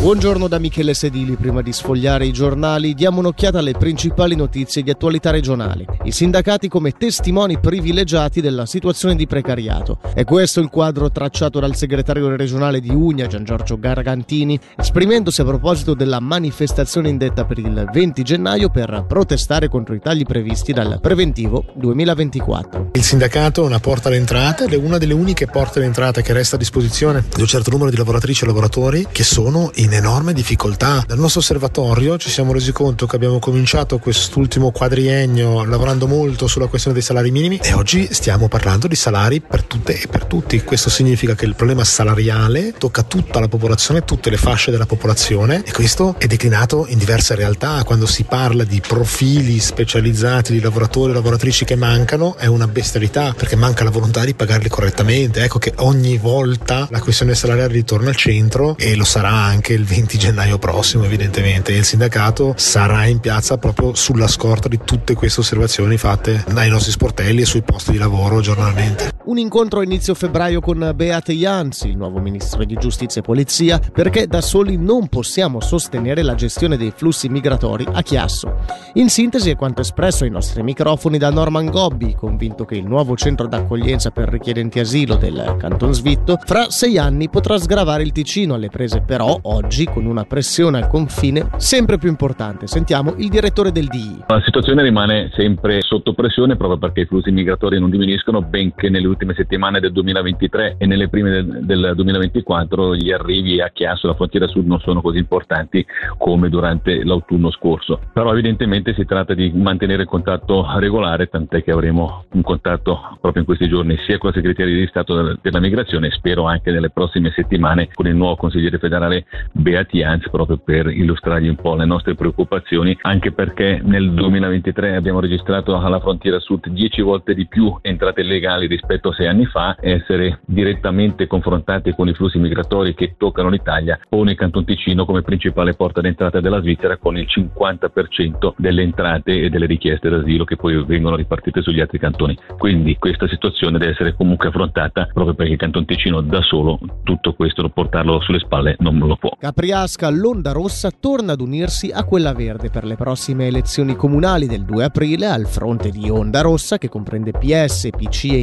Buongiorno da Michele Sedili. Prima di sfogliare i giornali, diamo un'occhiata alle principali notizie di attualità regionale. I sindacati come testimoni privilegiati della situazione di precariato. È questo il quadro tracciato dal segretario regionale di Ugna, Gian Giorgio Gargantini, esprimendosi a proposito della manifestazione indetta per il 20 gennaio per protestare contro i tagli previsti dal preventivo 2024. Il sindacato è una porta d'entrata ed è una delle uniche porte d'entrata che resta a disposizione di un certo numero di lavoratrici e lavoratori che sono in enorme difficoltà. Dal nostro osservatorio ci siamo resi conto che abbiamo cominciato quest'ultimo quadriennio lavorando molto sulla questione dei salari minimi e oggi stiamo parlando di salari per tutte e per tutti. Questo significa che il problema salariale tocca tutta la popolazione, tutte le fasce della popolazione e questo è declinato in diverse realtà. Quando si parla di profili specializzati di lavoratori e lavoratrici che mancano è una bestialità perché manca la volontà di pagarli correttamente. Ecco che ogni volta la questione salariale ritorna al centro e lo sarà anche il 20 gennaio prossimo evidentemente il sindacato sarà in piazza proprio sulla scorta di tutte queste osservazioni fatte dai nostri sportelli e sui posti di lavoro giornalmente. Un incontro a inizio febbraio con Beate Janzi, il nuovo ministro di giustizia e polizia, perché da soli non possiamo sostenere la gestione dei flussi migratori a Chiasso. In sintesi è quanto espresso ai nostri microfoni da Norman Gobbi, convinto che il nuovo centro d'accoglienza per richiedenti asilo del Canton Svitto fra sei anni potrà sgravare il Ticino alle prese però oggi con una pressione al confine sempre più importante. Sentiamo il direttore del DI. La situazione rimane sempre sotto pressione proprio perché i flussi migratori non diminuiscono, benché nelle ultime settimane del 2023 e nelle prime del, del 2024 gli arrivi a Chiasso, la frontiera sud, non sono così importanti come durante l'autunno scorso. Però evidentemente si tratta di mantenere il contatto regolare, tant'è che avremo un contatto proprio in questi giorni sia con la segreteria di Stato della migrazione e spero anche nelle prossime settimane con il nuovo consigliere federale Beati Anz proprio per illustrargli un po' le nostre preoccupazioni, anche perché nel 2023 abbiamo registrato alla frontiera sud 10 volte di più entrate illegali rispetto a sei anni fa, essere direttamente confrontati con i flussi migratori che toccano l'Italia pone il Canton Ticino come principale porta d'entrata della Svizzera con il 50% delle entrate e delle richieste d'asilo che poi vengono ripartite sugli altri cantoni. Quindi questa situazione deve essere comunque affrontata proprio perché il Canton Ticino da solo tutto questo portarlo sulle spalle non lo può. Capriasca, l'onda rossa torna ad unirsi a quella verde per le prossime elezioni comunali del 2 aprile al fronte di Onda Rossa che comprende PS, PC e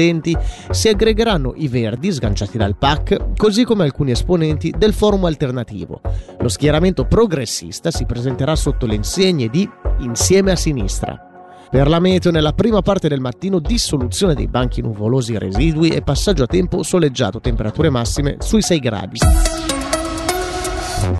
indipendenti si aggregheranno i verdi sganciati dal PAC così come alcuni esponenti del forum alternativo. Lo schieramento progressista si presenterà sotto le insegne di Insieme a Sinistra. Per la meteo nella prima parte del mattino dissoluzione dei banchi nuvolosi residui e passaggio a tempo soleggiato, temperature massime sui 6 gradi.